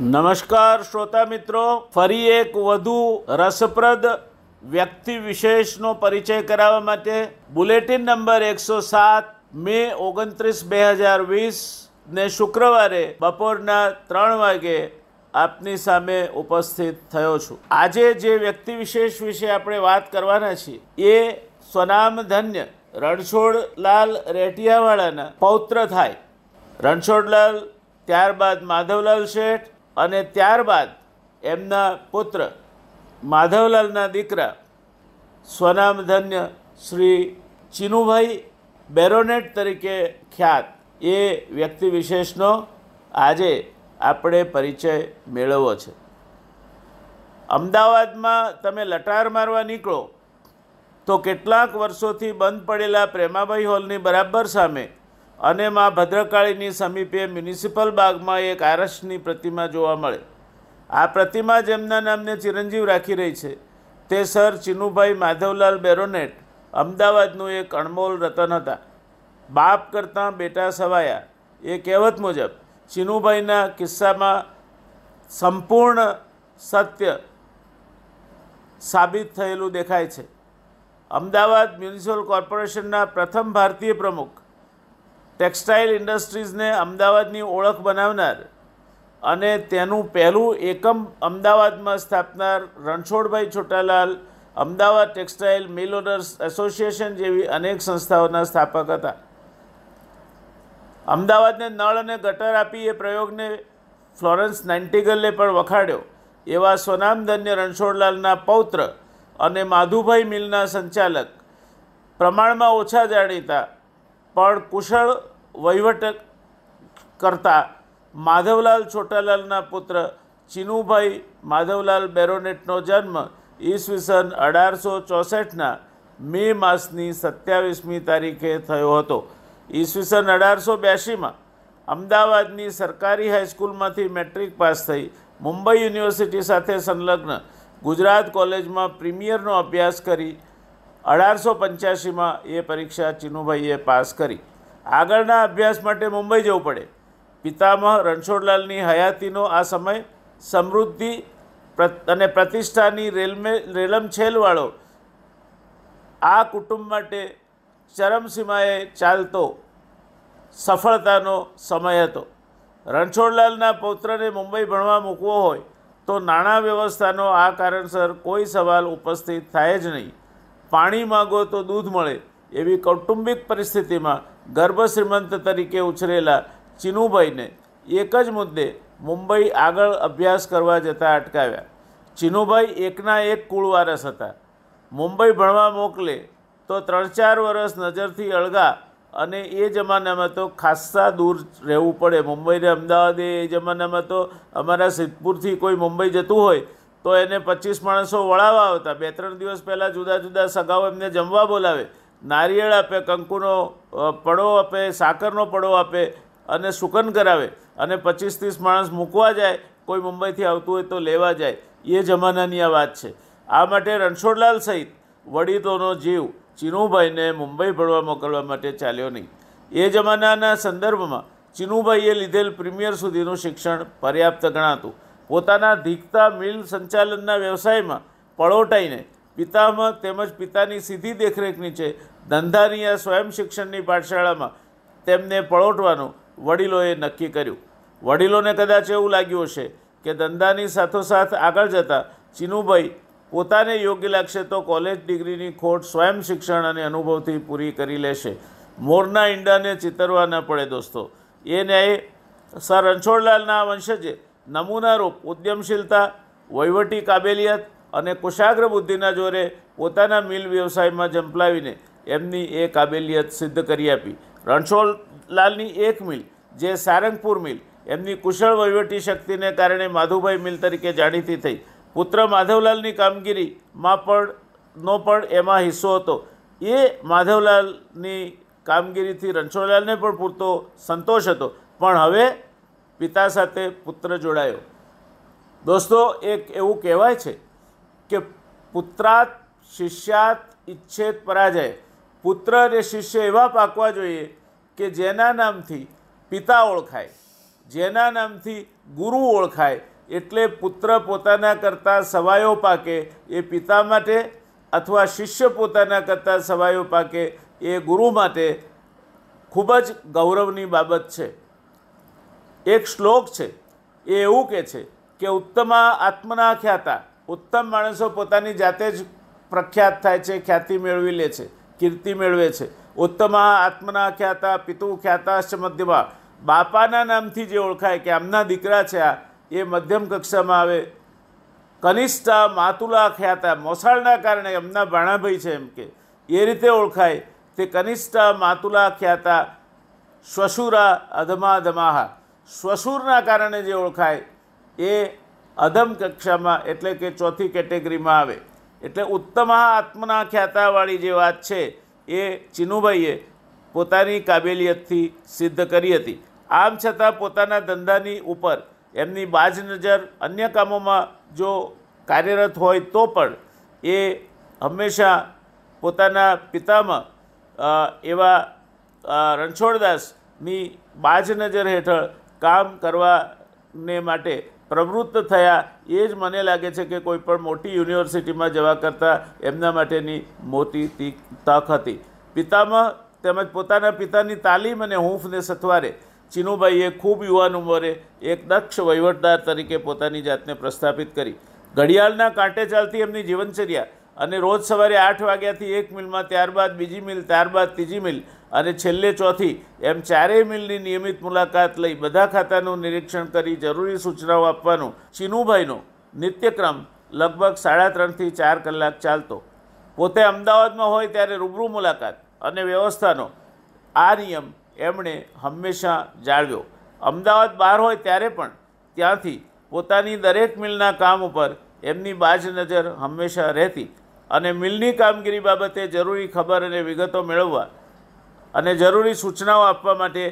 નમસ્કાર શ્રોતા મિત્રો. ફરી એક વધુ રસપ્રદ વ્યક્તિ વિશેષનો પરિચય કરાવવા માટે બુલેટિન નંબર એકસો સાત મે ઓગણત્રીસ બે હજાર વીસ ને શુક્રવારે બપોરના ત્રણ વાગે આપની સામે ઉપસ્થિત થયો છું. આજે જે વ્યક્તિ વિશેષ વિશે આપણે વાત કરવાના છીએ એ સ્વનામધન્ય રણછોડલાલ રેટિયાવાળાના પૌત્ર થાય. રણછોડલાલ ત્યારબાદ માધવલાલ શેઠ અને ત્યારબાદ એમના પુત્ર માધવલાલના દીકરા સ્વનામધન્ય શ્રી ચિનુભાઈ બેરોનેટ તરીકે ખ્યાત એ વ્યક્તિ વિશેષનો આજે આપણે પરિચય મેળવવો છે. અમદાવાદમાં તમે લટાર મારવા નીકળો તો કેટલાક વર્ષોથી બંધ પડેલા પ્રેમાભાઈ હોલની બરાબર સામે અને માં ભદ્રકાળીની સમીપે મ્યુનિસિપલ બાગમાં એક આરસની પ્રતિમા જોવા મળે. આ પ્રતિમા જેમના નામને ચિરંજીવ રાખી રહી છે, તે સર ચિનુભાઈ માધવલાલ બેરોનેટ, અમદાવાદનું એક અણમોલ રતન હતા. બાપ કરતાં બેટા સવાયા. એ કહેવત મુજબ, ચિનુભાઈના કિસ્સામાં સંપૂર્ણ સત્ય સાબિત થયેલું દેખાય છે. અમદાવાદ મ્યુનિસિપલ કોર્પોરેશનના પ્રથમ ભારતીય પ્રમુખ ટેક્સટાઇલ ઇન્ડસ્ટ્રીઝને અમદાવાદની ઓળખ બનાવનાર અને તેનું પહેલું એકમ અમદાવાદમાં સ્થાપનાર Ranchhodbhai Chhotalal Ahmedabad textile mill owners association જેવી અનેક સંસ્થાઓના સ્થાપક હતા. અમદાવાદને નળ અને ગટર આપી એ પ્રયોગને ફ્લોરન્સ નાઇન્ટિગલે પણ વખાડ્યો. એવા સ્વનામધન્ય રણછોડલાલના પૌત્ર અને માધુભાઈ મિલના સંચાલક પ્રમાણમાં ઓછા જાણીતા પણ કુશળ વહીવટ કરતા માધવલાલ છોટાલાલના પુત્ર ચિનુભાઈ માધવલાલ બેરોનેટનો જન્મ ઈસવીસન અઢારસો ચોસઠના મે માસની સત્યાવીસમી તારીખે થયો હતો. ઈસવીસન અઢારસો બ્યાસીમાં અમદાવાદની સરકારી હાઈસ્કૂલમાંથી મેટ્રિક પાસ થઈ મુંબઈ યુનિવર્સિટી સાથે સંલગ્ન ગુજરાત કોલેજમાં પ્રીમિયરનો અભ્યાસ કરી અઢારસો પંચ્યાસીમાં એ પરીક્ષા ચિનુભાઈએ પાસ કરી. આગળના અભ્યાસ માટે મુંબઈ જવું પડે. પિતામહ રણછોડલાલની હયાતીનો આ સમય સમૃદ્ધિ અને પ્રતિષ્ઠાની રેલમે રેલમછેલવાળો આ કુટુંબ માટે ચરમસીમાએ ચાલતો સફળતાનો સમય હતો. રણછોડલાલના પૌત્રને મુંબઈ ભણવા મૂકવો હોય તો નાણાં વ્યવસ્થાનો આ કારણસર કોઈ સવાલ ઉપસ્થિત થાય જ નહીં. પાણી માગો તો દૂધ મળે. એવી કૌટુંબિક પરિસ્થિતિમાં ગર્ભ શ્રીમંત તરીકે ઉછરેલા ચિનુભાઈને એક જ મુદ્દે મુંબઈ આગળ અભ્યાસ કરવા જતાં અટકાવ્યા. ચિનુભાઈ એકના એક કુળવારસ હતા. મુંબઈ ભણવા મોકલે તો ત્રણ ચાર વર્ષ નજરથી અળગા અને એ જમાનામાં તો ખાસ્સા દૂર રહેવું પડે. મુંબઈને અમદાવાદ એ જમાનામાં તો અમારા સિદ્ધપુરથી કોઈ મુંબઈ જતું હોય તો એને પચીસ માણસો વળાવવા આવતા. બે ત્રણ દિવસ પહેલાં જુદા જુદા સગાઓ એમને જમવા બોલાવે. નારિયેળ આપે, કંકુનો પડો આપે, સાકરનો પડો આપે અને સુકન કરાવે. અને પચીસ ત્રીસ માણસ મૂકવા જાય, કોઈ મુંબઈથી આવતું હોય તો લેવા જાય. એ જમાનાની આ વાત છે. આ માટે રણછોડલાલ સહિત વડીલોનો જીવ ચિનુભાઈને મુંબઈ ભણવા મોકલવા માટે ચાલ્યો નહીં. એ જમાનાના સંદર્ભમાં ચિનુભાઈએ લીધેલ પ્રીમિયર સુધીનું શિક્ષણ પર્યાપ્ત ગણાતું. પોતાના ધીકતા મિલ સંચાલનના વ્યવસાયમાં પળોટાઈને પિતામાં તેમજ પિતાની સીધી દેખરેખ નીચે ધંધાની આ સ્વયં શિક્ષણની પાઠશાળામાં તેમને પળોટવાનું વડીલોએ નક્કી કર્યું. વડીલોને કદાચ એવું લાગ્યું હશે કે ધંધાની સાથોસાથ આગળ જતાં ચિનુભાઈ પોતાને યોગ્ય લાગશે તો કોલેજ ડિગ્રીની ખોટ સ્વયં શિક્ષણ અને અનુભવથી પૂરી કરી લેશે. મોરના ઈંડાને ચિતરવા ન પડે દોસ્તો. એ ન્યાય સર રણછોડલાલના વંશજે નમૂનારૂપ ઉદ્યમશીલતા, વહીવટી કાબેલિયત અને કુશાગ્ર બુદ્ધિના જોરે પોતાના મિલ વ્યવસાયમાં ઝંપલાવીને એમની એ કાબેલિયત સિદ્ધ કરી આપી. રણછોડલાલની એક મિલ, જે સારંગપુર મિલ, એમની કુશળ વહીવટી શક્તિને કારણે માધુભાઈ મિલ તરીકે જાણીતી થઈ. પુત્ર માધવલાલની કામગીરીમાં પણ નો પણ એમાં હિસ્સો હતો. એ માધવલાલની કામગીરીથી રણછોડલાલને પણ પૂરતો સંતોષ હતો. પણ હવે પિતા સાથે પુત્ર જોડાયો. દોસ્તો, એક એવું કહેવાય છે કે પુત્રાત, શિષ્યાત, ઈચ્છેત પરાજય. પુત્ર અને શિષ્ય એવા પાકવા જોઈએ કે જેના નામથી પિતા ઓળખાય. જેના નામથી ગુરુ ઓળખાય એટલે પુત્ર પોતાના કરતાં સવાયો પાકે એ પિતા માટે અથવા શિષ્ય પોતાના કરતાં સવાયો પાકે એ ગુરુ માટે ખૂબ જ ગૌરવની બાબત છે. એક શ્લોક છે. એ એવું કહે છે કે ઉત્તમા આત્મના ખ્યાતા, ઉત્તમ માણસો પોતાની જાતે જ પ્રખ્યાત થાય છે, ખ્યાતિ મેળવી લે છે, કીર્તિ મેળવે છે. ઉત્તમા આત્મના ખ્યાતા, પિતુ ખ્યાતાશ્ચ મધ્યમાં. બાપાના નામથી જે ઓળખાય કે આમના દીકરા છે આ, એ મધ્યમ કક્ષામાં આવે. કનિષ્ઠા માતુલા ખ્યાતા, મોસાળના કારણે એમના ભાણાભાઈ છે એમ કે. એ રીતે ઓળખાય. તે કનિષ્ઠા માતુલા ખ્યાતા શ્વશુરા અધમાધમાહા. શ્વશુરના કારણે જે ઓળખાય, એ અધમ કક્ષામાં એટલે કે ચોથી કેટેગરીમાં આવે. એટલે ઉત્તમ આત્મના ખ્યાતાવાળી જે વાત છે, એ ચિનુભાઈએ પોતાની કાબેલિયતથી સિદ્ધ કરી હતી. આમ છતાં પોતાના ધંધાની ઉપર એમની બાજ નજર અન્ય કામોમાં જો કાર્યરત હોય તો પણ એ હંમેશા પોતાના પિતામાં એવા રણછોડદાસની બાજ નજર હેઠળ કામ કરવાને માટે પ્રવૃત્ત થયા, એ જ મને લાગે છે કે કોઈ પણ મોટી યુનિવર્સિટીમાં જવા કરતાં એમના માટેની મોટી તક હતી. પિતામાં તેમજ પોતાના પિતાની તાલીમ અને હૂંફને સથવારે ચિનુભાઈએ ખૂબ યુવાન ઉંમરે એક દક્ષ વહીવટદાર તરીકે પોતાની જાતને પ્રસ્થાપિત કરી. ઘડિયાળના કાંટે ચાલતી એમની જીવનચર્યા અને રોજ સવારે આઠ વાગ્યાથી એક મિલમાં ત્યારબાદ બીજી મિલ, ત્યારબાદ ત્રીજી મિલ અને છેલ્લે ચોથી, એમ ચારેય મિલની નિયમિત મુલાકાત લઈ બધા ખાતાનું નિરીક્ષણ કરી જરૂરી સૂચનાઓ આપવાનું ચિનુભાઈનો નિત્યક્રમ લગભગ સાડા ત્રણથી ચાર કલાક ચાલતો. પોતે અમદાવાદમાં હોય ત્યારે રૂબરૂ મુલાકાત અને વ્યવસ્થાનો આ નિયમ એમણે હંમેશા જાળવ્યો. અમદાવાદ બહાર હોય ત્યારે પણ ત્યાંથી પોતાની દરેક મિલના કામ ઉપર એમની બાજ નજર હંમેશા રહેતી. અને મિલની કામગીરી બાબતે જરૂરી ખબર અને વિગતો મેળવવા અને જરૂરી સૂચનાઓ આપવા માટે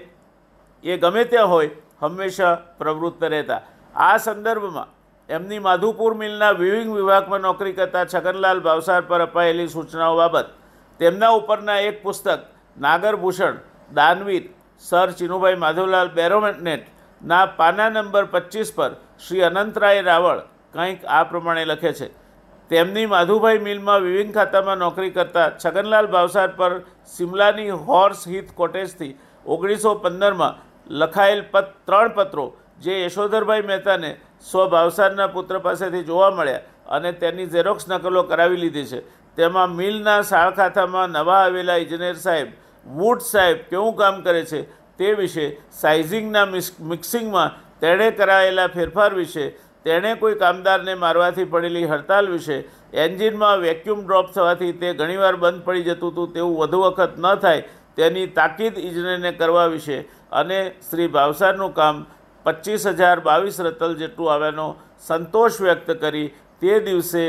એ ગમે ત્યાં હોય, હંમેશા પ્રવૃત્ત રહેતા. આ સંદર્ભમાં એમની માધુપુર મિલના વિવિંગ વિભાગમાં નોકરી કરતા છગનલાલ ભાવસાર પર અપાયેલી સૂચનાઓ બાબત, તેમના ઉપરના એક પુસ્તક, નાગરભૂષણ દાનવીર, સર ચિનુભાઈ માધવલાલ બેરોનેટના પાના નંબર પચીસ પર શ્રી અનંતરાય રાવળ કંઈક આ પ્રમાણે લખે છે. તેમની માધુભાઈ મિલમાં વિવિંગ ખાતામાં નોકરી કરતા છગનલાલ ભાવસાર પર સિમલાની હોર્સ હિથ કોટેજથી ઓગણીસો પંદરમાં લખાયેલ પત, ત્રણ પત્રો જે યશોધરભાઈ મહેતાને સ્વ ભાવસારના પુત્ર પાસેથી જોવા મળ્યા અને તેની ઝેરોક્સ નકલો કરાવી લીધી છે. તેમાં મિલના શાળ ખાતામાં નવા આવેલા ઇજનેર સાહેબ, વુડ સાહેબ કેવું કામ કરે છે તે વિશે સાઇઝિંગના મિક્સિંગમાં તેણે કરાયેલા ફેરફાર વિશે તેણે કોઈ કામદારને મારવાથી પડેલી હડતાલ વિશે એન્જિનમાં વેક્યુમ ડ્રોપ થવાથી તે ઘણીવાર બંધ પડી જતું હતું, તેવું વધુ વખત ન થાય તેની તાકીદ ઇજનેરને કરવા વિશે. અને શ્રી ભાવસારનું કામ પચીસ હજાર બાવીસ રતલ જેટલું આવ્યાનો સંતોષ વ્યક્ત કરી તે દિવસે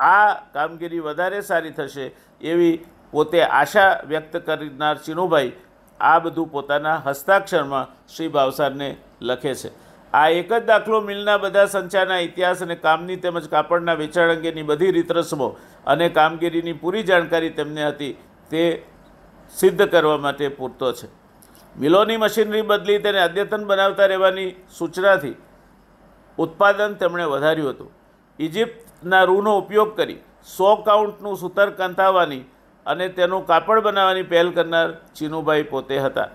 આ કામગીરી વધારે સારી થશે એવી પોતે આશા વ્યક્ત કરનાર ચિનુભાઈ આ બધું પોતાના હસ્તાક્ષરમાં શ્રી ભાવસારને લખે છે. આ એક જ દાખલો મિલના બધા સંચારના ઇતિહાસ અને કામની તેમજ કાપડના વેચાણ અંગેની બધી રીત રસમો અને કામગીરીની પૂરી જાણકારી તેમને હતી તે સિદ્ધ કરવા માટે પૂરતો છે. મિલોની મશીનરી બદલી તેને અદ્યતન બનાવતા રહેવાની સૂચનાથી ઉત્પાદન તેમણે વધાર્યું હતું. ઇજિપ્તના રૂનો ઉપયોગ કરી સો કાઉન્ટનું સૂતર કંથાવાની અને તેનું કાપડ બનાવવાની પહેલ કરનાર ચીનુભાઈ પોતે હતા.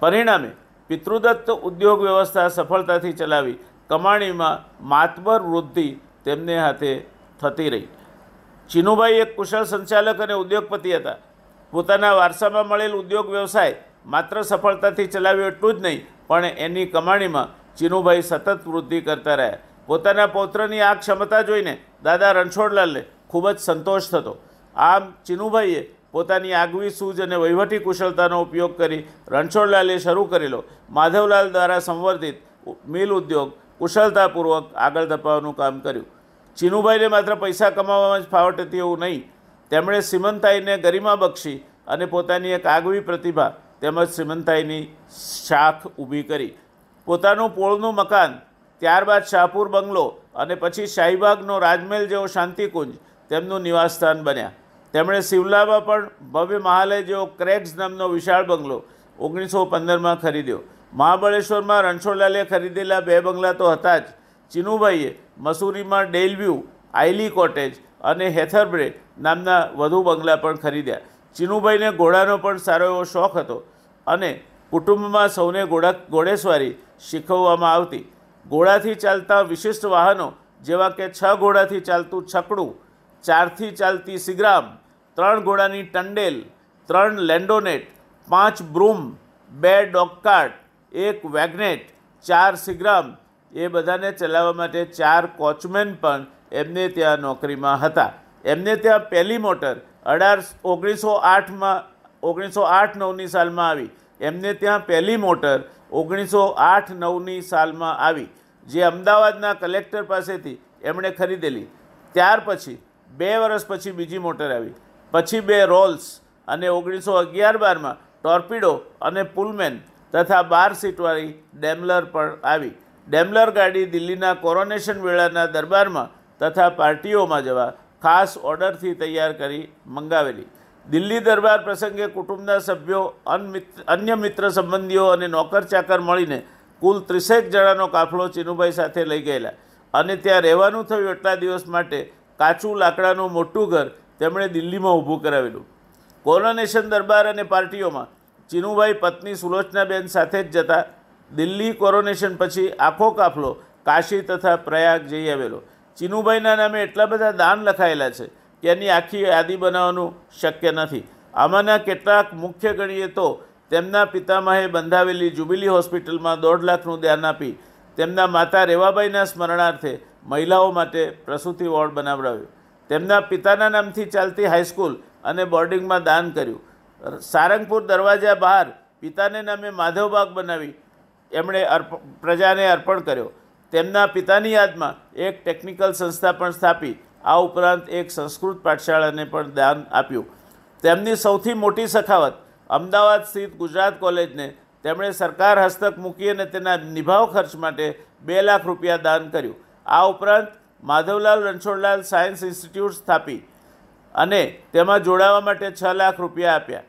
પરિણામે પિતૃદત્ત ઉદ્યોગ વ્યવસ્થા સફળતાથી ચલાવી કમાણીમાં માતબર વૃદ્ધિ તેમને હાથે થતી રહી. ચિનુભાઈ એક કુશળ સંચાલક અને ઉદ્યોગપતિ હતા. પોતાના વારસામાં મળેલ ઉદ્યોગ વ્યવસાય માત્ર સફળતાથી ચલાવ્યો એટલું જ નહીં, પણ એની કમાણીમાં ચીનુભાઈ સતત વૃદ્ધિ કરતા રહ્યા. પોતાના પૌત્રની આ ક્ષમતા જોઈને દાદા રણછોડલાલને ખૂબ જ સંતોષ થતો. આમ ચીનુભાઈએ પોતાની આગવી સૂઝ અને વહીવટી કુશળતાનો ઉપયોગ કરી રણછોડલાલે શરૂ કરેલો માધવલાલ દ્વારા સંવર્ધિત મિલ ઉદ્યોગ કુશળતાપૂર્વક આગળ ધપાવવાનું કામ કર્યું. ચીનુભાઈને માત્ર પૈસા કમાવામાં જ ફાવટ હતી એવું નહીં, તેમણે શ્રીમંતાઈને ગરિમા બક્ષી અને પોતાની એક આગવી પ્રતિભા તેમજ શ્રીમંતાઈની શાખ ઊભી કરી. પોતાનું પોળનું મકાન, ત્યારબાદ શાહપુર બંગલો અને પછી શાહીબાગનો રાજમહેલ જેવો શાંતિકુંજ તેમનું નિવાસસ્થાન બન્યા. તેમણે સિવલામાં પણ ભવ્ય મહાલય જેવો ક્રેક્સ નામનો વિશાળ બંગલો ઓગણીસો પંદરમાં ખરીદ્યો. મહાબળેશ્વરમાં રણછોડલાલે ખરીદેલા બે બંગલા તો હતા જ. ચિનુભાઈએ મસૂરીમાં ડેલવ્યુ આઈલી કોટેજ અને હેથરબ્રે નામના વધુ બંગલા પણ ખરીદ્યા. ચિનુભાઈને ઘોડાનો પણ સારો એવો શોખ હતો અને કુટુંબમાં સૌને ઘોડા, ઘોડેસવારી શીખવવામાં આવતી. ઘોડાથી ચાલતા વિશિષ્ટ વાહનો જેવા કે છ ઘોડાથી ચાલતું છકડું ચારથી ચાલતી સિગ્રામ ત્રણ ઘોડાની ટંડેલ, ત્રણ લેન્ડોનેટ, પાંચ બ્રૂમ, બે ડોગકાર્ટ એક વેગનેટ, ચાર સિગ્રામ એ બધાને ચલાવવા માટે ચાર કોચમેન પણ એમને ત્યાં નોકરીમાં હતા. એમને ત્યાં પહેલી મોટર અઢાર ઓગણીસો આઠમાં, ઓગણીસો આઠ નવની સાલમાં આવી. એમને ત્યાં પહેલી મોટર ઓગણીસો આઠ નવની સાલમાં આવી. જે અમદાવાદના કલેક્ટર પાસેથી એમણે ખરીદેલી. ત્યાર પછી બે વર્ષ પછી બીજી મોટર આવી. પછી બે રોલ્સ અને ઓગણીસો અગિયાર બારમાં ટોર્પિડો અને પુલમેન તથા બાર સીટવાળી ડેમલર પણ આવી. ડેમલર ગાડી દિલ્હીના કોરોનેશન વેળાના દરબારમાં તથા પાર્ટીઓમાં જવા ખાસ ઓર્ડરથી તૈયાર કરી મંગાવેલી. દિલ્હી દરબાર પ્રસંગે કુટુંબના સભ્યો અન્ય મિત્ર સંબંધીઓ અને નોકર ચાકર મળીને કુલ ત્રીસેક જણાનો કાફલો ચિનુભાઈ સાથે લઈ ગયેલા. અને ત્યાં રહેવાનું થયું એટલા દિવસ માટે કાચું લાકડાનું મોટું ઘર તેમણે દિલ્હીમાં ઊભું કરાવેલું. કોરોનેશન દરબાર અને પાર્ટીઓમાં ચિનુભાઈ પત્ની સુલોચનાબેન સાથે જ જતા દિલ્હી કોરોનેશન પછી આખો કાફલો કાશી તથા પ્રયાગ જઈ આવેલો. ચિનુભાઈના નામે એટલા બધા દાન લખાયેલા છે કે એની આખી યાદી બનાવવાનું શક્ય નથી. આમાંના કેટલાક મુખ્ય ગણીએ તો તેમના પિતામહે બંધાવેલી જુબિલી હોસ્પિટલમાં દોઢ લાખનું દાન આપી તેમના માતા રેવાબાઈના સ્મરણાર્થે મહિલાઓ માટે પ્રસૂતિ વોર્ડ બનાવડાવ્યો. તેમના પિતાના નામથી ચાલતી હાઈસ્કૂલ અને બોર્ડિંગમાં દાન કર્યું. સારંગપુર દરવાજા બહાર પિતાને નામે માધવબાગ બનાવી એમણે અર્પ, પ્રજાને અર્પણ કર્યો. તેમના પિતાની યાદમાં એક ટેકનિકલ સંસ્થા પણ સ્થાપી. આ ઉપરાંત એક સંસ્કૃત પાઠશાળાને પણ દાન આપ્યું. તેમની સૌથી મોટી સખાવત, અમદાવાદ સ્થિત ગુજરાત કોલેજને તેમણે સરકાર હસ્તક મૂકી અને તેના નિભાવ ખર્ચ માટે બે લાખ રૂપિયા દાન કર્યું. આ ઉપરાંત માધવલાલ રણછોડલાલ સાયન્સ ઇન્સ્ટિટ્યૂટ સ્થાપી અને તેમાં જોડાવા માટે છ લાખ રૂપિયા આપ્યા.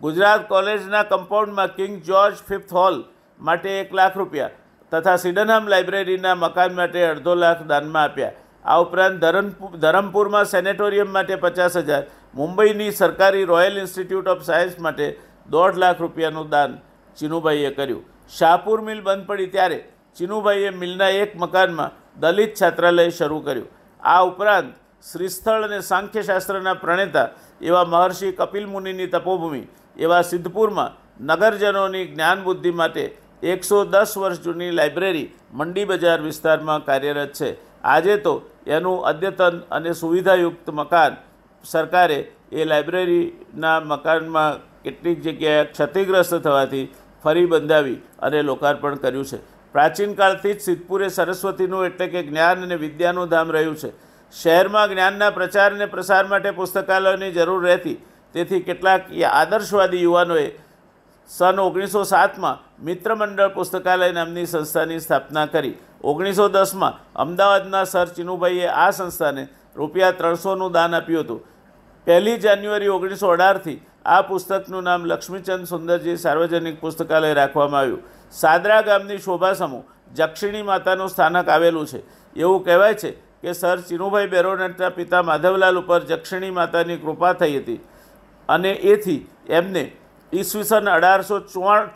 ગુજરાત કોલેજના કમ્પાઉન્ડમાં કિંગ જ્યોર્જ ફિફ્થ હોલ માટે એક લાખ રૂપિયા તથા સિડનહામ લાઇબ્રેરીના મકાન માટે અડધો લાખ દાનમાં આપ્યા. આ ઉપરાંત ધરમપુર ધરમપુરમાં સેનેટોરિયમ માટે પચાસ હજાર, મુંબઈની સરકારી રોયલ ઇન્સ્ટિટ્યૂટ ઓફ સાયન્સ માટે દોઢ લાખ રૂપિયાનું દાન ચિનુભાઈએ કર્યું. શાહપુર મિલ બંધ પડી ત્યારે ચિનુભાઈએ મિલના એક મકાનમાં દલિત છાત્રાલય શરૂ કર્યું. આ ઉપરાંત શ્રીસ્થળ અને સાંખ્યશાસ્ત્રના પ્રણેતા એવા મહર્ષિ કપિલ મુનિની તપોભૂમિ, એવા સિદ્ધપુરમાં નગરજનોની જ્ઞાન બુદ્ધિ માટે એકસો દસ વર્ષ જૂની લાઇબ્રેરી મંડી બજાર વિસ્તારમાં કાર્યરત છે. આજે તો એનું અદ્યતન અને સુવિધાયુક્ત મકાન સરકારે એ લાઇબ્રેરીના મકાનમાં કેટલીક જગ્યાએ ક્ષતિગ્રસ્ત થવાથી ફરી બંધાવી અને લોકાર્પણ કર્યું છે. પ્રાચીન કાળથી જ સિદ્ધપુરે સરસ્વતીનું એટલે કે જ્ઞાન અને વિદ્યાનું ધામ રહ્યું છે. શહેરમાં જ્ઞાનના પ્રચાર અને પ્રસાર માટે પુસ્તકાલયોની જરૂર રહેતી. તેથી કેટલાક આદર્શવાદી યુવાનોએ સન ઓગણીસો સાતમાં મિત્ર મંડળ પુસ્તકાલય નામની સંસ્થાની સ્થાપના કરી. ઓગણીસો દસમાં અમદાવાદના સર ચિનુભાઈએ આ સંસ્થાને રૂપિયા ત્રણસોનું દાન આપ્યું હતું. પહેલી જાન્યુઆરી ઓગણીસો અઢારથી આ પુસ્તકનું નામ લક્ષ્મીચંદ સુંદરજી સાર્વજનિક પુસ્તકાલય રાખવામાં આવ્યું. સાદરા ગામની શોભા સમૂહ જક્ષિણી માતાનું સ્થાનક આવેલું છે. એવું કહેવાય છે કે સર ચિનુભાઈ બેરોનટના પિતા માધવલાલ ઉપર જક્ષિણી માતાની કૃપા થઈ હતી અને એથી એમને ઈસવીસન અઢારસો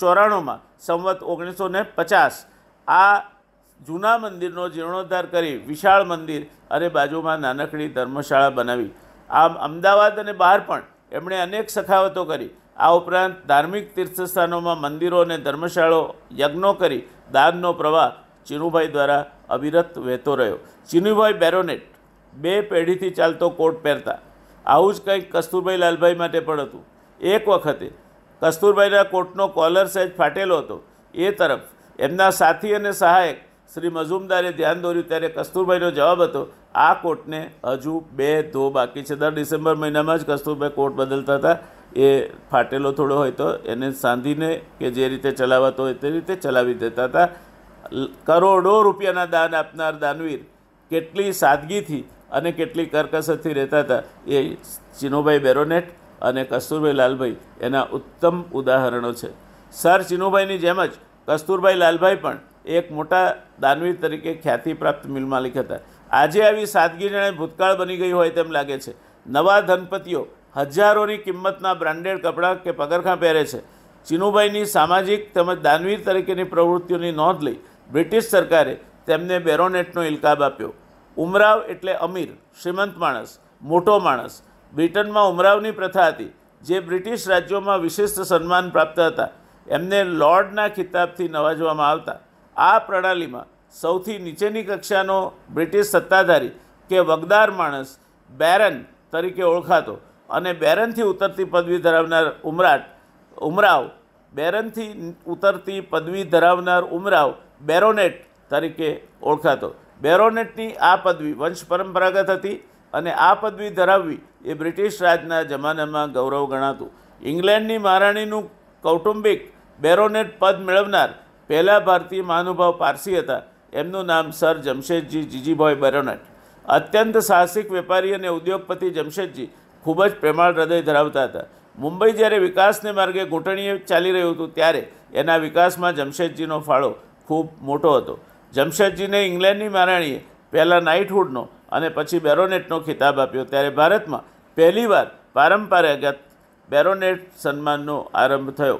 ચોરાણુંમાં સંવત ઓગણીસો ને પચાસ આ જૂના મંદિરનો જીર્ણોદ્ધાર કરી વિશાળ મંદિર અને બાજુમાં નાનકડી ધર્મશાળા બનાવી. આમ અમદાવાદ અને બહાર પણ એમણે અનેક સખાવતો કરી. આ ઉપરાંત ધાર્મિક તીર્થસ્થાનોમાં મંદિરો અને ધર્મશાળો, યજ્ઞો કરી દાનનો પ્રવાહ ચિનુભાઈ દ્વારા અવિરત વહેતો રહ્યો. ચિનુભાઈ બેરોનેટ બે પેઢીથી ચાલતો કોટ પહેરતા. આવું જ કંઈક કસ્તુરભાઈ લાલભાઈ માટે પણ હતું. એક વખતે કસ્તુરભાઈના કોટનો કોલર સહેજ ફાટેલો હતો. એ તરફ એમના સાથી અને સહાયક શ્રી મઝુમદારે ધ્યાન દોર્યું, ત્યારે કસ્તુરભાઈનો જવાબ હતો આ કોર્ટને હજુ બે ધો બાકી છે. દર ડિસેમ્બર મહિનામાં જ કસ્તુરભાઈ કોટ બદલતા હતા. એ ફાટેલો થોડો હોય તો એને સાંધીને કે જે રીતે ચલાવાતો હોય તે રીતે ચલાવી દેતા હતા. કરોડો રૂપિયાના દાન આપનાર દાનવીર કેટલી સાદગીથી અને કેટલી કરકસરથી રહેતા હતા એ ચિનોભાઈ બેરોનેટ અને કસ્તુરભાઈ લાલભાઈ એના ઉત્તમ ઉદાહરણો છે. સર, ચિનુભાઈની જેમ જ કસ્તુરભાઈ લાલભાઈ પણ એક મોટા દાનવીર તરીકે ખ્યાતિ પ્રાપ્ત મિલ માલિક હતા. આજે આવી સાદગી જાણે ભૂતકાળ બની ગઈ હોય તેમ લાગે છે. નવા ધનપતિઓ હજારોની કિંમતના બ્રાન્ડેડ કપડાં કે પગરખાં પહેરે છે. ચિનુભાઈની સામાજિક તેમજ દાનવીર તરીકેની પ્રવૃત્તિઓની નોંધ લઈ બ્રિટિશ સરકારે તેમને બેરોનેટનો ઇલકાબ આપ્યો. ઉમરાવ એટલે અમીર, શ્રીમંત માણસ, મોટો માણસ. બ્રિટનમાં ઉમરાવની પ્રથા હતી, જે બ્રિટિશ રાજ્યોમાં વિશિષ્ટ સન્માન પ્રાપ્ત હતા. એમને લોર્ડના ખિતાબથી નવાજવામાં આવતા. આ પ્રણાલીમાં સૌથી નીચેની કક્ષાનો બ્રિટિશ સત્તાધારી કે વગદાર માણસ બેરન તરીકે ઓળખાતો અને બેરનથી ઉતરતી પદવી ધરાવનાર ઉમરાટ, ઉમરાવ, બેરનથી ઉતરતી પદવી ધરાવનાર ઉમરાવ બેરોનેટ તરીકે ઓળખાતો. બેરોનેટની આ પદવી વંશ પરંપરાગત હતી અને આ પદવી ધરાવવી એ બ્રિટિશ રાજના જમાનામાં ગૌરવ ગણાતું. ઇંગ્લેન્ડની મહારાણીનું કૌટુંબિક બેરોનેટ પદ મેળવનાર પહેલા ભારતીય મહાનુભાવ પારસી હતા. એમનું નામ સર જમશેદજી જીજીભાઈ બેરોનેટ અત્યંત સાહસિક વેપારી અને ઉદ્યોગપતિ જમશેદજી ખૂબ જ પ્રેમાળ હૃદય ધરાવતા હતા. મુંબઈ જ્યારે વિકાસને માર્ગે ઘૂંટણીએ ચાલી રહ્યું હતું ત્યારે એના વિકાસમાં જમશેદજીનો ફાળો ખૂબ મોટો હતો. જમશેદજીને ઇંગ્લેન્ડની મહારાણીએ પહેલાં નાઇટહુડનો અને પછી બેરોનેટનો ખિતાબ આપ્યો. ત્યારે ભારતમાં પહેલીવાર પારંપરાગત બેરોનેટ સન્માનનો આરંભ થયો.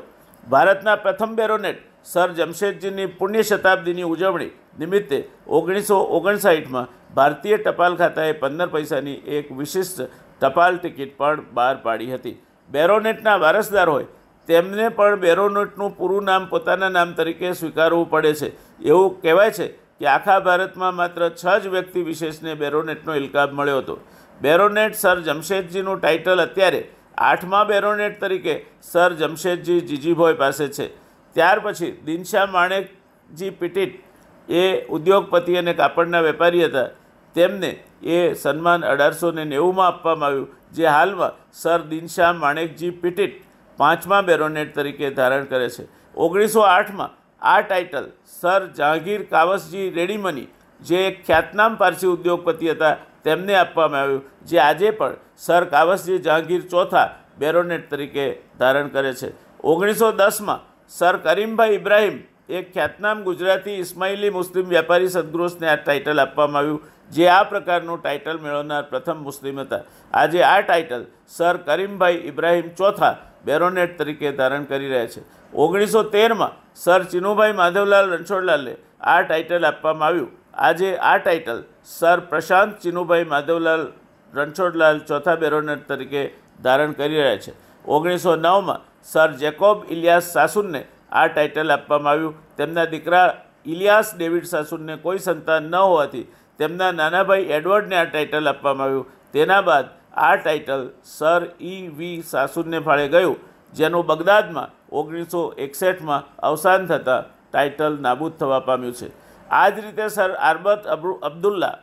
ભારતના પ્રથમ બેરોનેટ સર જમશેદજીની પુણ્ય શતાબ્દીની ઉજવણી નિમિત્તે ઓગણીસો ઓગણસાઠમાં ભારતીય ટપાલ ખાતાએ પંદર પૈસાની એક વિશિષ્ટ ટપાલ ટિકિટ પણ બહાર પાડી હતી. બેરોનેટના વારસદાર હોય તેમને પણ બેરોનેટનું પૂરું નામ પોતાના નામ તરીકે સ્વીકારવું પડે છે. એવું કહેવાય છે કે આખા ભારતમાં માત્ર છ જ વ્યક્તિ વિશેષને બેરોનેટનો ઇલકાબ મળ્યો હતો. બેરોનેટ સર જમશેદજીનું ટાઇટલ અત્યારે આઠમા બેરોનેટ તરીકે સર જમશેદજી જીજીભોઈ પાસે છે. ત્યાર પછી દિનશા માણેકજી પિટિટ એ ઉદ્યોગપતિ અને કાપડના વેપારી હતા. તેમને એ સન્માન અઢારસો ને નેવુંમાં આપવામાં આવ્યું, જે હાલમાં સર દિનશા માણેકજી પિટિટ પાંચમા બેરોનેટ તરીકે ધારણ કરે છે. ઓગણીસો આઠમાં આ ટાઇટલ સર જહાંગીર કાવસજી રેડીમની જે એક ખ્યાતનામ પારસી ઉદ્યોગપતિ હતા, તેમને આપવામાં આવ્યું, જે આજે પણ સર કાવસજી જહાંગીર ચોથા બેરોનેટ તરીકે ધારણ કરે છે. ઓગણીસો દસમાં સર કરીમભાઈ ઇબ્રાહિમ, એક ખ્યાતનામ ગુજરાતી ઇસ્માઇલી મુસ્લિમ વ્યાપારી સદગૃહને આ ટાઇટલ આપવામાં આવ્યું, જે આ પ્રકારનું ટાઇટલ મેળવનાર પ્રથમ મુસ્લિમ હતા. આજે આ ટાઇટલ સર કરીમભાઈ ઇબ્રાહિમ ચોથા બેરોનેટ તરીકે ધારણ કરી રહ્યા છે. ઓગણીસો તેરમાં સર ચિનુભાઈ માધવલાલ રણછોડલાલને આ ટાઇટલ આપવામાં આવ્યું. આજે આ ટાઇટલ સર પ્રશાંત ચિનુભાઈ માધવલાલ રણછોડલાલ ચોથા બેરોનેટ તરીકે ધારણ કરી રહ્યા છે. ઓગણીસો નવમાં સર જેકોબ ઇલિયાસ સાસુનને આ ટાઇટલ આપવામાં આવ્યું. તેમના દીકરા ઇલિયાસ ડેવિડ સાસુનને કોઈ સંતાન ન હોવાથી તેમના નાના ભાઈ એડવર્ડને આ ટાઇટલ આપવામાં આવ્યું. તેના બાદ આ ટાઇટલ સર ઈ વી સાસુનને ફાળે ગયું, જેનું બગદાદમાં ઓગણીસો એકસઠમાં અવસાન થતાં ટાઇટલ નાબૂદ થવા પામ્યું છે. આ જ રીતે sir Albert Abu Abdullah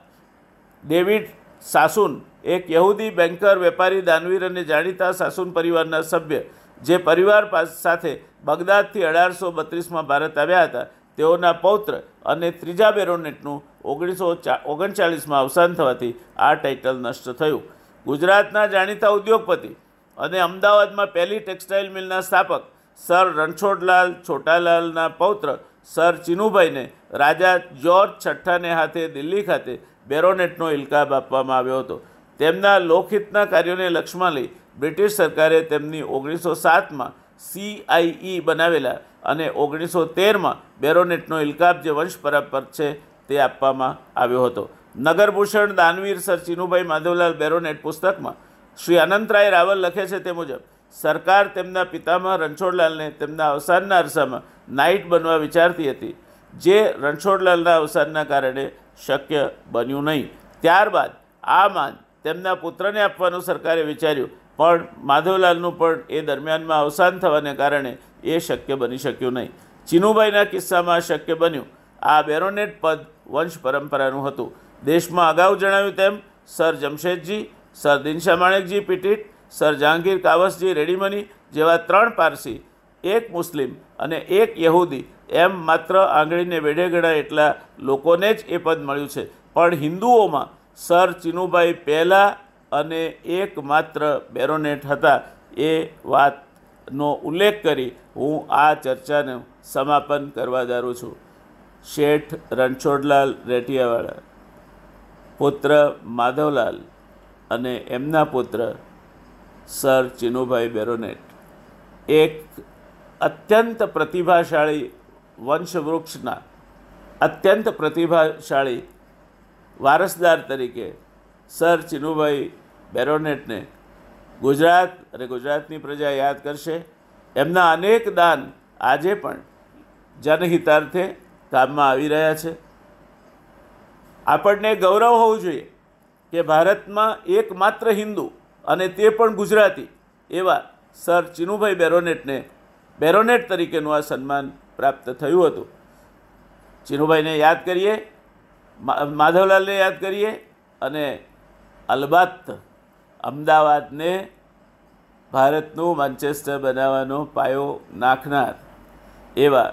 David Sassoon, એક યહૂદી બેન્કર, વેપારી, દાનવીર અને જાણીતા સાસુન પરિવારના સભ્ય જે પરિવાર સાથે બગદાદથી અઢારસો બત્રીસમાં ભારત આવ્યા હતા, તેઓના પૌત્ર અને ત્રીજા બેરોનેટનું ઓગણીસો ઓગણચાળીસમાં અવસાન થવાથી આ ટાઇટલ નષ્ટ થયું. ગુજરાતના જાણીતા ઉદ્યોગપતિ અને અમદાવાદમાં પહેલી ટેક્સટાઇલ મિલના સ્થાપક સર રણછોડલાલ છોટાલાલના પૌત્ર સર ચિનુભાઈને રાજા જ્યોર્જ છઠ્ઠાને હાથે દિલ્હી ખાતે બેરોનેટનો ઇલકાબ આપવામાં આવ્યો હતો. તેમના લોકહિતના કાર્યોને લક્ષમાં લઈ બ્રિટિશ સરકારે તેમની ઓગણીસો સાતમાં સીઆઈઈ બનાવેલા અને ઓગણીસો તેરમાં બેરોનેટનો ઇલકાબ જે વંશ પરંપર છે તે આપવામાં આવ્યો હતો. નગરભૂષણ દાનવીર સર ચિનુભાઈ માધવલાલ બેરોનેટ પુસ્તકમાં શ્રી અનંતરાય રાવલ લખે છે તે મુજબ, સરકાર તેમના પિતામહ રણછોડલાલને તેમના અવસાનના અરસામાં નાઇટ બનવા વિચારતી હતી, જે રણછોડલાલના અવસાનના કારણે શક્ય બન્યું નહીં. ત્યારબાદ આ માન તેમના પુત્રને આપવાનું સરકારે વિચાર્યું. પણ માધવલાલનું પણ એ દરમિયાનમાં અવસાન થવાને કારણે એ શક્ય બની શક્યું નહીં. ચિનુભાઈના કિસ્સામાં શક્ય બન્યું. આ બેરોનેટ પદ વંશ પરંપરાનું હતું. દેશમાં અગાઉ જણાવ્યું તેમ, sir Jamsetji, sir Dinshaw Maneckji, Petit, sir Jehangir Cowasji Readymoney જેવા ત્રણ પારસી, એક મુસ્લિમ અને એક યહૂદી, એમ માત્ર આંગળીને વેઢે ગણાય એટલા લોકોને જ એ પદ મળ્યું છે. પણ હિન્દુઓમાં સર ચિનુભાઈ પહેલાં અને એકમાત્ર બેરોનેટ હતા. એ વાતનો ઉલ્લેખ કરી હું આ ચર્ચાને સમાપન કરવા દારું છું. શેઠ રણછોડલાલ રેટિયાવાળા, પુત્ર માધવલાલ અને એમના પુત્ર સર ચિનુભાઈ બેરોનેટ. એક અત્યંત પ્રતિભાશાળી વંશવૃક્ષના, અત્યંત પ્રતિભાશાળી વારસદાર તરીકે સર ચિનુભાઈ બેરોનેટને ગુજરાત અને ગુજરાતની પ્રજા યાદ કરશે. એમના અનેક દાન આજે પણ જનહિતાર્થે કામમાં આવી રહ્યા છે. આપણને ગૌરવ હોવું જોઈએ કે ભારતમાં એકમાત્ર હિન્દુ અને તે પણ ગુજરાતી એવા સર ચિનુભાઈ બેરોનેટને બેરોનેટ તરીકેનું આ સન્માન પ્રાપ્ત થયું હતું. ચિનુભાઈને યાદ કરીએ માધવલાલને યાદ કરીએ અને અલબત્ત અમદાવાદને ભારતનું માન્ચેસ્ટર બનાવવાનો પાયો નાખનાર એવા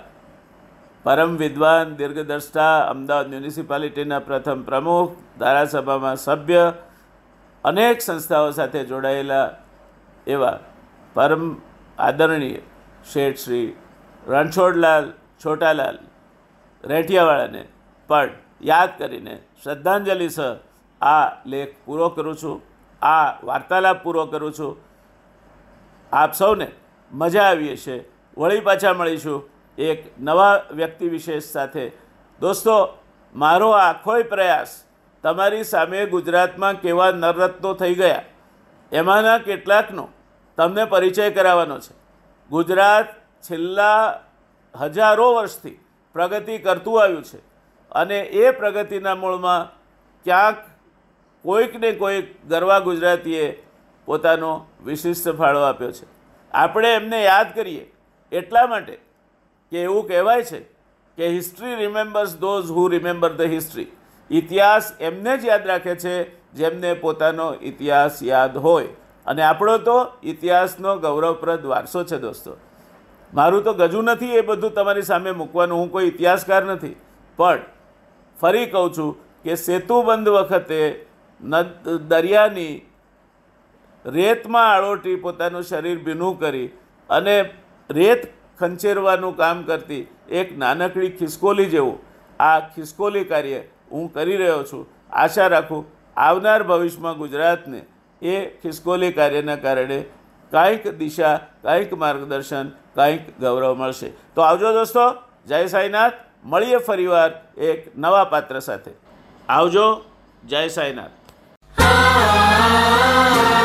પરમ વિદ્વાન, દીર્ઘદ્રષ્ટા અમદાવાદ મ્યુનિસિપાલિટીના પ્રથમ પ્રમુખ, ધારાસભામાં સભ્ય, અનેક સંસ્થાઓ સાથે જોડાયેલા એવા પરમ આદરણીય શેઠ શ્રી રણછોડલાલ છોટાલાલ રેઠિયાવાળાને પણ યાદ કરીને શ્રદ્ધાંજલિ સહ આ લેખ પૂરો કરું છું, આ વાર્તાલાપ પૂરો કરું છું. આપ સૌને મજા આવી હશે. વળી પાછા મળીશું એક નવા વ્યક્તિ વિશેષ સાથે. દોસ્તો, મારો આખોય પ્રયાસ તમારી સામે ગુજરાતમાં કેવા નરરત્નો થઈ ગયા, એમાંના કેટલાકનો તમને પરિચય કરાવવાનો છે. ગુજરાત છેલ્લા હજારો વર્ષથી પ્રગતિ કરતું આવ્યું છે અને એ પ્રગતિના મૂળમાં ક્યાંક કોઈક ને કોઈક ગરવા ગુજરાતીએ પોતાનો વિશિષ્ટ ફાળો આપ્યો છે. આપણે એમને યાદ કરીએ એટલા માટે કે એવું કહેવાય છે કે history remembers those who remember the history ઇતિહાસ એમને જ યાદ રાખે છે જેમને પોતાનો ઇતિહાસ યાદ હોય. અને આપણો તો ઇતિહાસનો ગૌરવપ્રદ વારસો છે દોસ્તો. મારું તો ગજું નથી એ બધું તમારી સામે મૂકવાનું. હું કોઈ ઇતિહાસકાર નથી. પણ ફરી કહું છું કે સેતુબંધ વખતે નદ, દરિયાની રેતમાં આળોટી પોતાનું શરીર ભીનું કરી અને રેત ખંચેરવાનું કામ કરતી એક નાનકડી ખિસકોલી જેવું. આ ખિસકોલી કાર્ય હું કરી રહ્યો છું. આશા રાખું આવનાર ભવિષ્યમાં ગુજરાતને એ ખિસકોલી કાર્યના કારણે કાંઈક દિશા, કાંઈક માર્ગદર્શન, કાંઈક ગૌરવ મળશે. તો આવજો દોસ્તો, જય સાંઈનાથ. મળીએ ફરીવાર એક નવા પાત્ર સાથે. આવજો, જય સાંઈનાથ. ah,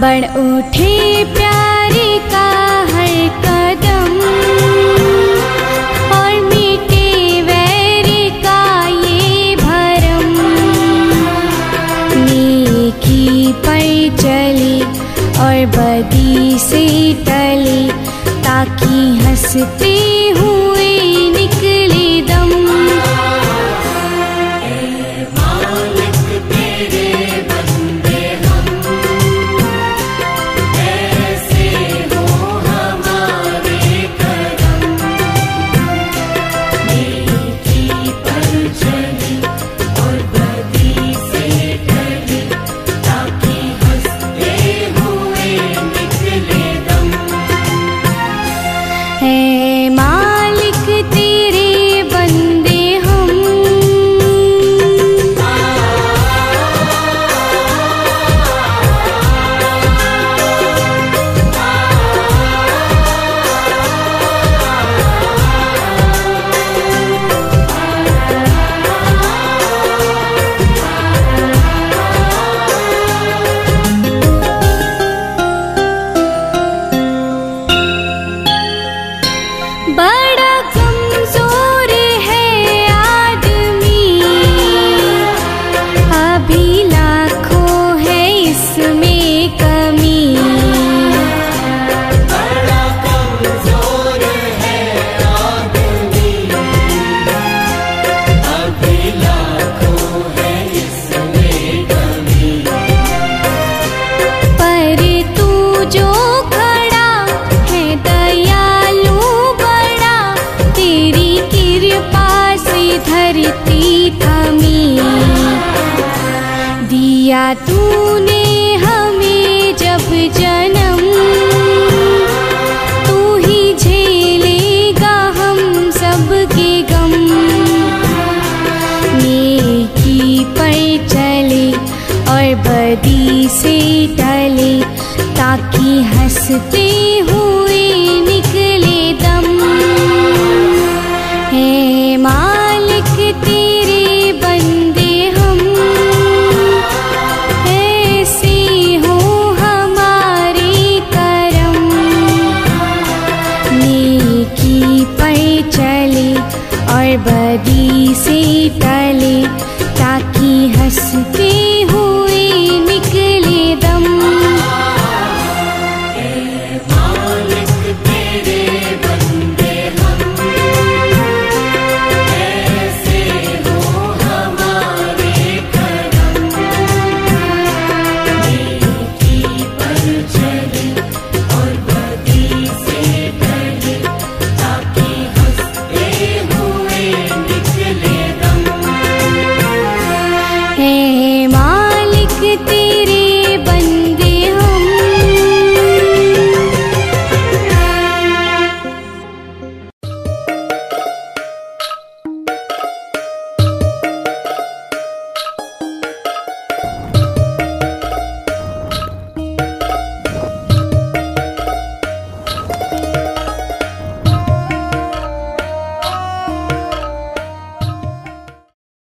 बन उठी प्यारे का हर कदम। और मिटे वैर का ये भरम। नीखी पर चली और बदी से टली, ताकि हँसते hey. batu